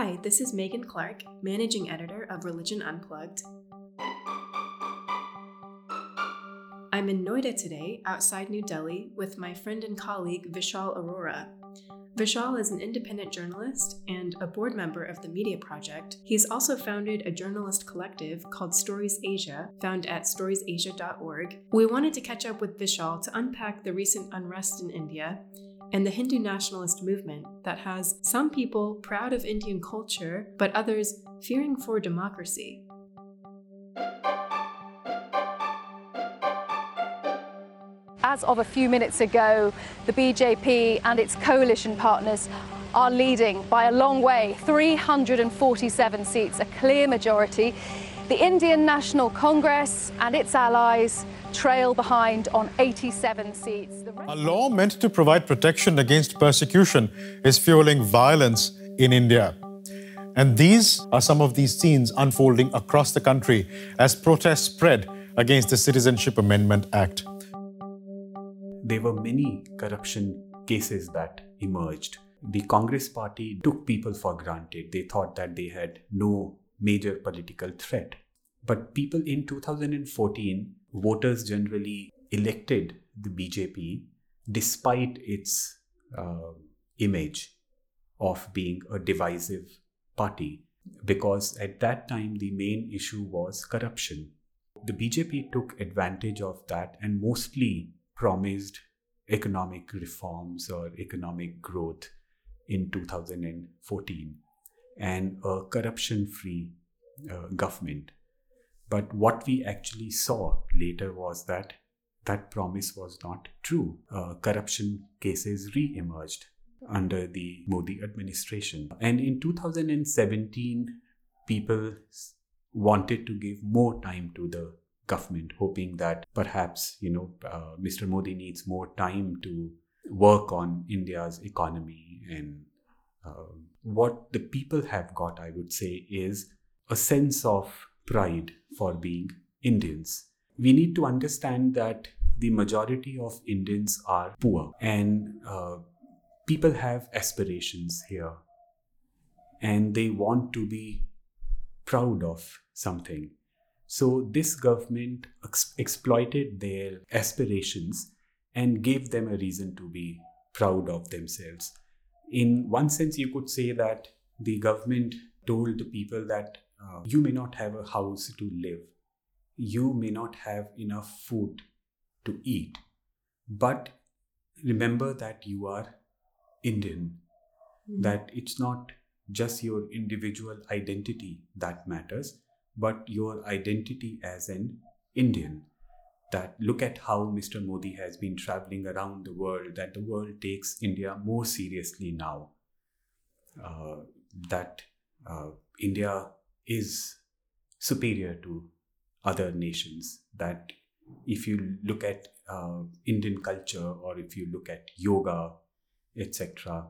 Hi, this is Megan Clark, Managing Editor of Religion Unplugged. I'm in Noida today, outside New Delhi, with my friend and colleague Vishal Arora. Vishal is an independent journalist and a board member of the Media Project. He's also founded a journalist collective called Stories Asia, found at storiesasia.org. We wanted to catch up with Vishal to unpack the recent unrest in India and the Hindu nationalist movement that has some people proud of Indian culture, but others fearing for democracy. As of a few minutes ago, the BJP and its coalition partners are leading by a long way 347 seats, a clear majority. The Indian National Congress and its allies trail behind on 87 seats. A law meant to provide protection against persecution is fueling violence in India. And these are some of these scenes unfolding across the country as protests spread against the Citizenship Amendment Act there were many corruption cases that emerged. The Congress party took people for granted. They thought that they had no major political threat. But people in 2014, voters generally elected the BJP despite its uh, image of being a divisive party, because at that time the main issue was corruption. The BJP took advantage of that and mostly promised economic reforms or economic growth in 2014 and a corruption free uh, government. But what we actually saw later was that that promise was not true. Uh, corruption cases re emerged under the Modi administration. And in 2017, people wanted to give more time to the government, hoping that perhaps you know uh, Mr. Modi needs more time to work on India's economy and uh, what the people have got, I would say, is a sense of pride for being Indians. We need to understand that the majority of Indians are poor and uh, people have aspirations here and they want to be proud of something so this government ex- exploited their aspirations and gave them a reason to be proud of themselves. In one sense, you could say that the government told the people that uh, you may not have a house to live, you may not have enough food to eat, but remember that you are Indian, mm-hmm. that it's not just your individual identity that matters, but your identity as an Indian. That look at how Mr. Modi has been traveling around the world, that the world takes India more seriously now. Uh, that uh, India is superior to other nations. That if you look at uh, Indian culture or if you look at yoga, etc.,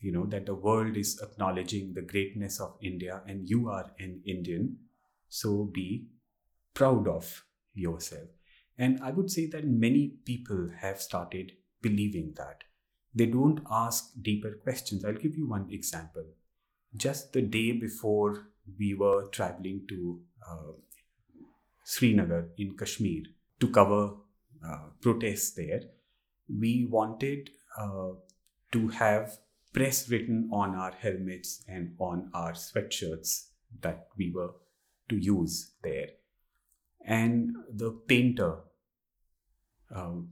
you know that the world is acknowledging the greatness of India and you are an Indian so be proud of yourself. And I would say that many people have started believing that. They don't ask deeper questions. I'll give you one example. Just the day before we were traveling to uh, Srinagar in Kashmir to cover uh, protests there, we wanted uh, to have press written on our helmets and on our sweatshirts that we were to use there. And the painter um,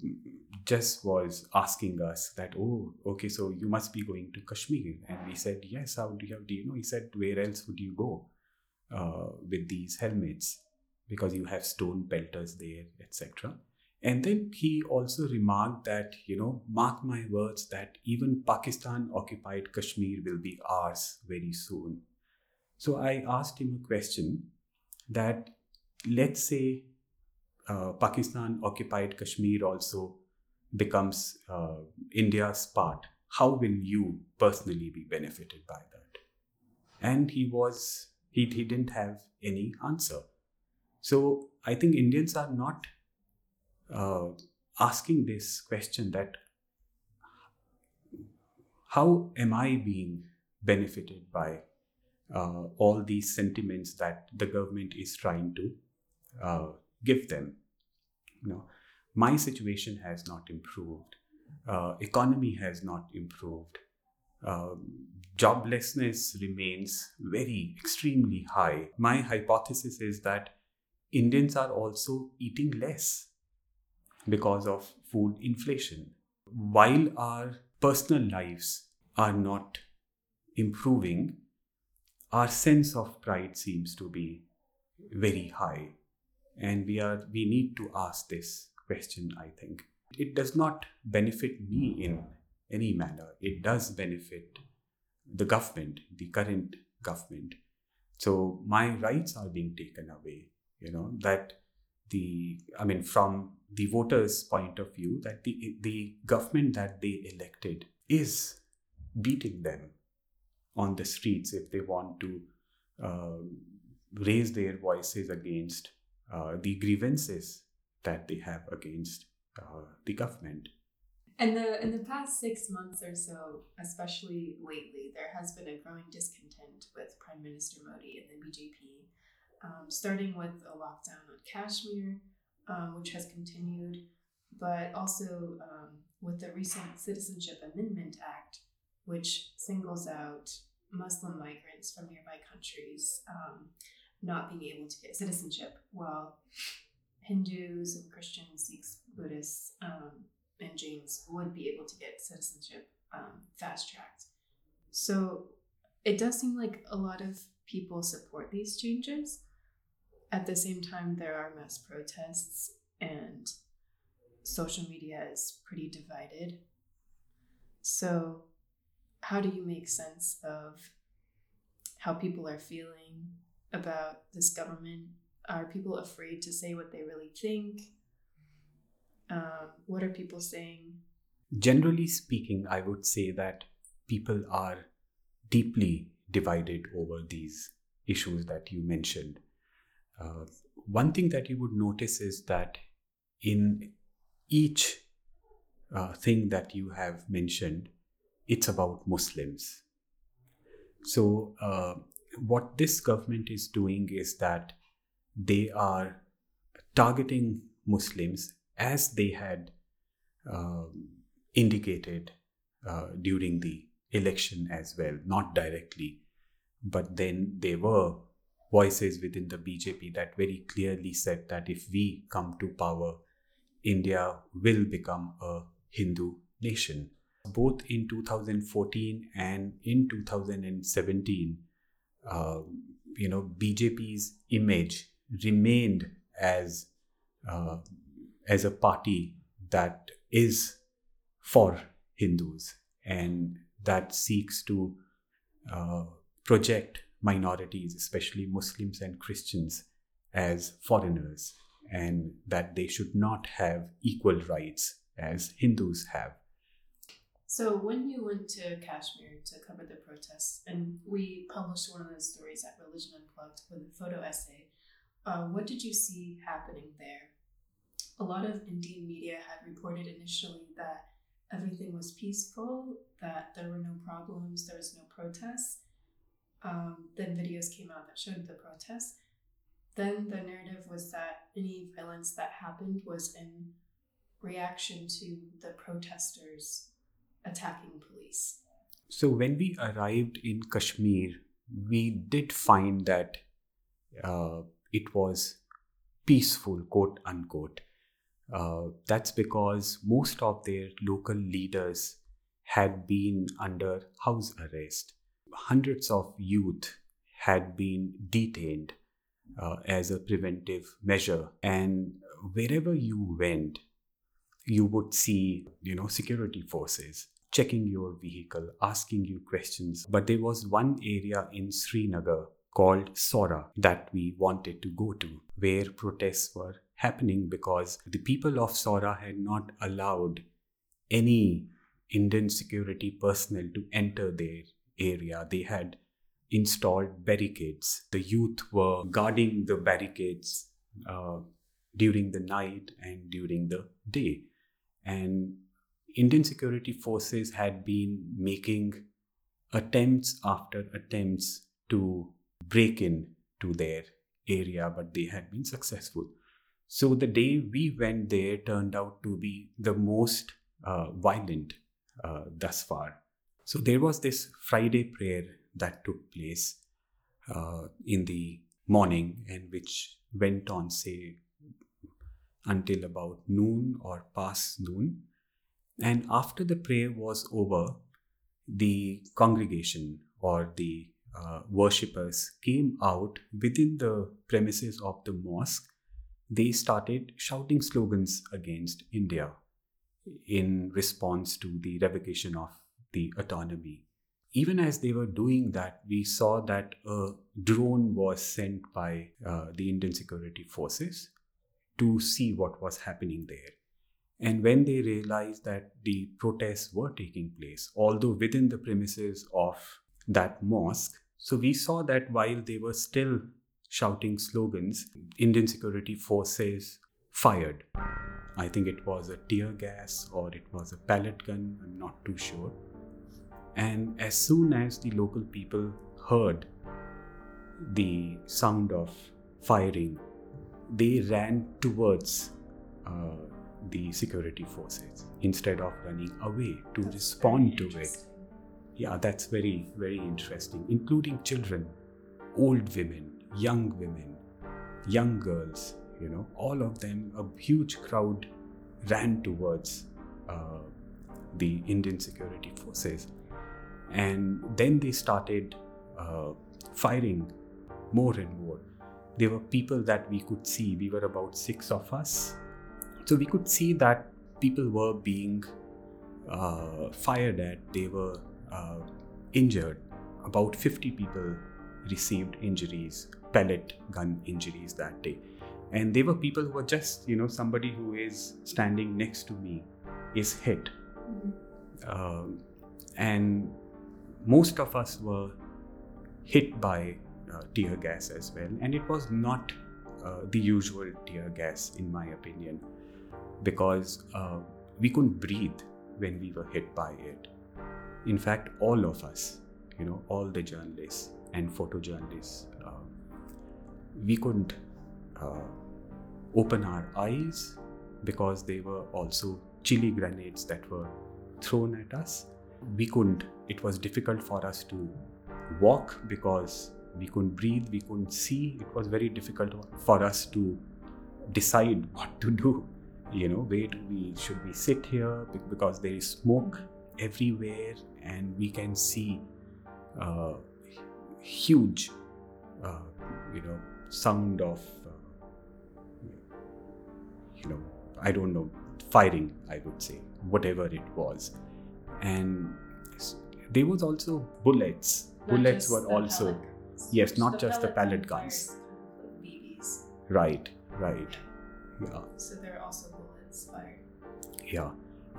just was asking us that, oh, okay, so you must be going to Kashmir. And we said, yes, how do you, do you know? He said, where else would you go uh, with these helmets? Because you have stone pelters there, etc. And then he also remarked that, you know, mark my words that even Pakistan occupied Kashmir will be ours very soon. So I asked him a question that let's say uh, Pakistan occupied Kashmir also becomes uh, India's part, how will you personally be benefited by that? And he was, he, he didn't have any answer. So I think Indians are not uh, asking this question that how am I being benefited by uh, all these sentiments that the government is trying to uh, give them. You know, my situation has not improved. Uh, economy has not improved. Um, joblessness remains very extremely high. My hypothesis is that Indians are also eating less because of food inflation. While our personal lives are not improving, our sense of pride seems to be very high. And we are we need to ask this question, I think. It does not benefit me in any manner. It does benefit the government, the current government. So my rights are being taken away, you know, that the I mean from the voters' point of view, that the the government that they elected is beating them on the streets if they want to uh, raise their voices against uh, the grievances that they have against uh, the government. In the in the past six months or so, especially lately, there has been a growing discontent with Prime Minister Modi and the BJP, um, starting with a lockdown on Kashmir, um, which has continued, but also um, with the recent Citizenship Amendment Act, which singles out Muslim migrants from nearby countries um, not being able to get citizenship, while Hindus and Christians, Sikhs, Buddhists, um, and Jains would be able to get citizenship um, fast tracked. So it does seem like a lot of people support these changes. At the same time, there are mass protests, and social media is pretty divided. So, how do you make sense of how people are feeling about this government? Are people afraid to say what they really think? Um, what are people saying? Generally speaking, I would say that people are deeply divided over these issues that you mentioned. Uh, one thing that you would notice is that in each uh, thing that you have mentioned, it's about Muslims. So, uh, what this government is doing is that they are targeting Muslims as they had uh, indicated uh, during the election as well, not directly. But then there were voices within the BJP that very clearly said that if we come to power, India will become a Hindu nation. Both in 2014 and in 2017, uh, you know, BJP's image remained as uh, as a party that is for Hindus and that seeks to uh, project minorities, especially Muslims and Christians, as foreigners and that they should not have equal rights as Hindus have. So, when you went to Kashmir to cover the protests, and we published one of those stories at Religion Unplugged with a photo essay, uh, what did you see happening there? a lot of Indian media had reported initially that everything was peaceful, that there were no problems, there was no protests. Um, then videos came out that showed the protests. Then the narrative was that any violence that happened was in reaction to the protesters attacking police. So when we arrived in Kashmir, we did find that uh, it was peaceful, quote unquote. Uh, that's because most of their local leaders had been under house arrest. Hundreds of youth had been detained uh, as a preventive measure, and wherever you went, you would see, you know, security forces checking your vehicle, asking you questions. But there was one area in Srinagar called Sora that we wanted to go to, where protests were happening because the people of Sora had not allowed any Indian security personnel to enter their area. They had installed barricades. The youth were guarding the barricades uh, during the night and during the day. And Indian security forces had been making attempts after attempts to break in to their area, but they had been successful. So the day we went there turned out to be the most uh, violent uh, thus far. So there was this Friday prayer that took place uh, in the morning and which went on, say, until about noon or past noon. And after the prayer was over, the congregation or the uh, worshippers came out within the premises of the mosque. They started shouting slogans against India in response to the revocation of the autonomy. Even as they were doing that, we saw that a drone was sent by uh, the Indian security forces to see what was happening there. And when they realized that the protests were taking place, although within the premises of that mosque, so we saw that while they were still shouting slogans, Indian security forces fired. I think it was a tear gas or it was a pellet gun, I'm not too sure. And as soon as the local people heard the sound of firing, they ran towards uh, the security forces instead of running away to respond to it. Yeah, that's very, very interesting, including children, old women, young women, young girls, you know, all of them, a huge crowd ran towards uh, the Indian security forces. And then they started uh, firing more and more. There were people that we could see. We were about six of us. So we could see that people were being uh, fired at, they were uh, injured. About 50 people received injuries, pellet gun injuries that day. And they were people who were just, you know, somebody who is standing next to me is hit. Uh, and most of us were hit by uh, tear gas as well. And it was not uh, the usual tear gas, in my opinion, because uh, we couldn't breathe when we were hit by it. In fact, all of us, you know, all the journalists and photojournalists, uh, we couldn't uh, open our eyes because they were also chili grenades that were thrown at us. We couldn't, it was difficult for us to walk because we couldn't breathe, we couldn't see. It was very difficult for us to decide what to do. You know, where do we should we sit here because there is smoke everywhere and we can see uh, huge, uh, you know, sound of, uh, you know, I don't know, firing. I would say whatever it was, and there was also bullets. Not bullets were also yes, not just the pellet guns. fires kind of like BBs. Right, right. Yeah, So there are also bullets fired. yeah.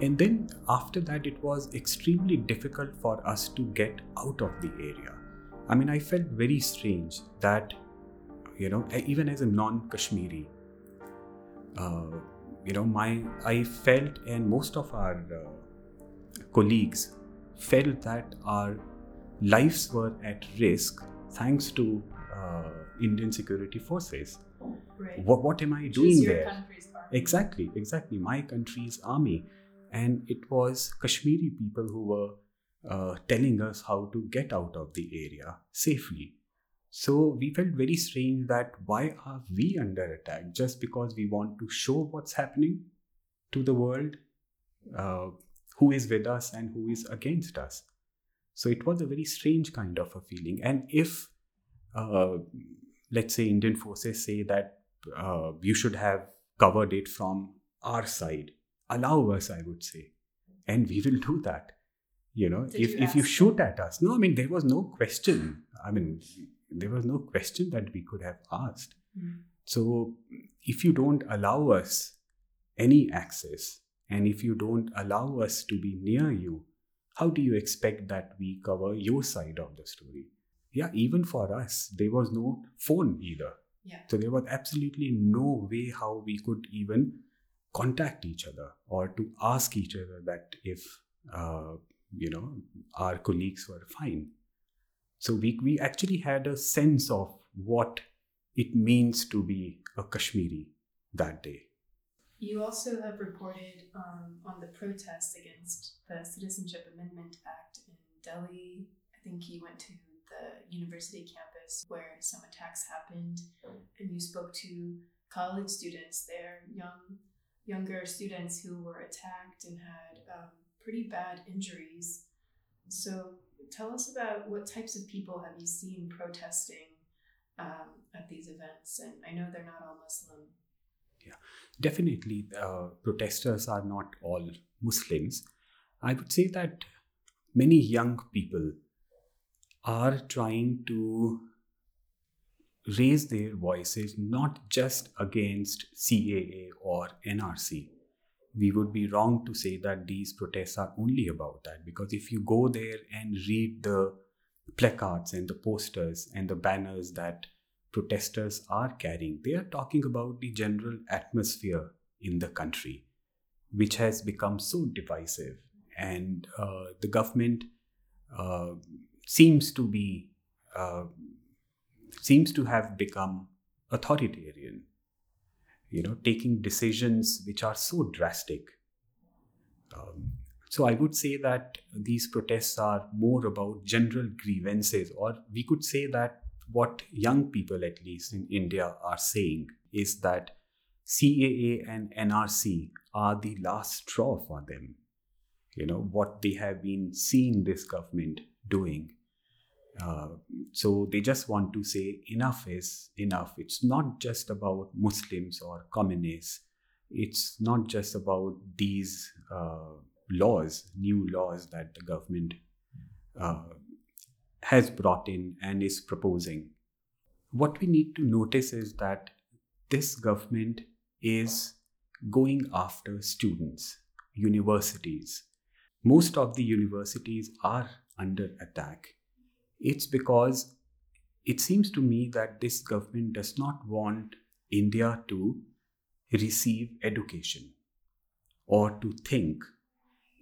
And then after that, it was extremely difficult for us to get out of the area. I mean, I felt very strange that, you know, even as a non Kashmiri, uh, you know, my I felt, and most of our uh, colleagues felt that our lives were at risk thanks to uh, Indian security forces. Right. What, what am I doing your there? army. Exactly, exactly. My country's army. And it was Kashmiri people who were uh, telling us how to get out of the area safely. So we felt very strange that why are we under attack just because we want to show what's happening to the world, uh, who is with us and who is against us. So it was a very strange kind of a feeling. And if, uh, let's say, Indian forces say that uh, you should have covered it from our side, allow us, I would say, and we will do that. You know, Did if, you if you shoot them? at us, no, I mean, there was no question. I mean, there was no question that we could have asked. Mm. So, if you don't allow us any access, and if you don't allow us to be near you, how do you expect that we cover your side of the story? Yeah, even for us, there was no phone either. Yeah. So, there was absolutely no way how we could even contact each other or to ask each other that if, uh, you know, our colleagues were fine. So we, we actually had a sense of what it means to be a Kashmiri that day. You also have reported um, on the protests against the Citizenship Amendment Act in Delhi. I think you went to the university campus where some attacks happened, and you spoke to college students there, young, younger students who were attacked and had um, pretty bad injuries. So, tell us about what types of people have you seen protesting um, at these events? And I know they're not all Muslim. Yeah, definitely. Uh, protesters are not all Muslims. I would say that many young people are trying to raise their voices not just against CAA or NRC. We would be wrong to say that these protests are only about that because if you go there and read the placards and the posters and the banners that protesters are carrying, they are talking about the general atmosphere in the country, which has become so divisive. And uh, the government uh, seems to be uh, seems to have become authoritarian you know taking decisions which are so drastic. Um, so i would say that these protests are more about general grievances or we could say that what young people at least in india are saying is that caa and nrc are the last straw for them. You know what they have been seeing this government doing uh, so they just want to say enough is enough. It's not just about Muslims or communists. It's not just about these uh, laws, new laws that the government uh, has brought in and is proposing. What we need to notice is that this government is going after students, universities. Most of the universities are under attack it's because it seems to me that this government does not want India to receive education or to think.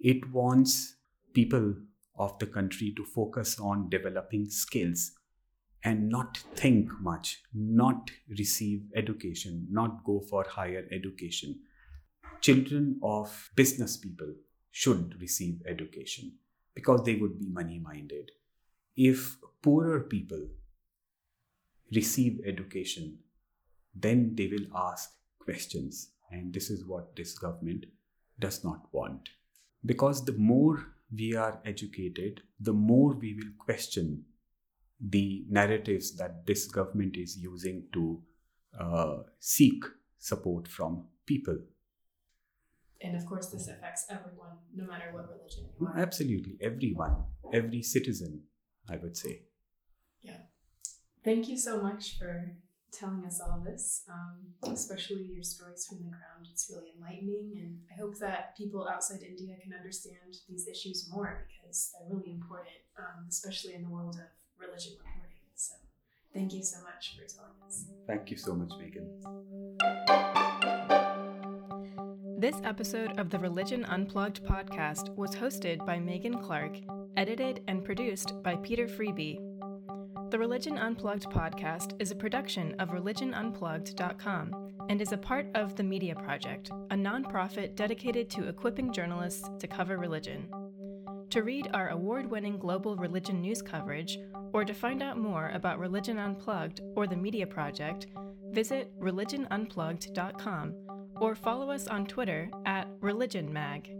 It wants people of the country to focus on developing skills and not think much, not receive education, not go for higher education. Children of business people should receive education because they would be money minded if poorer people receive education, then they will ask questions. And this is what this government does not want. Because the more we are educated, the more we will question the narratives that this government is using to uh, seek support from people. And of course, this affects everyone, no matter what religion you are. Absolutely, everyone, every citizen I would say. Yeah. Thank you so much for telling us all this, um, especially your stories from the ground. It's really enlightening, and I hope that people outside India can understand these issues more because they're really important, um, especially in the world of religion reporting. So, thank you so much for telling us. Thank you so much, Megan. This episode of the Religion Unplugged podcast was hosted by Megan Clark edited and produced by Peter Freeby. The Religion Unplugged podcast is a production of religionunplugged.com and is a part of The Media Project, a nonprofit dedicated to equipping journalists to cover religion. To read our award winning global religion news coverage, or to find out more about Religion Unplugged or the Media Project, visit religionunplugged.com or follow us on Twitter at ReligionMag.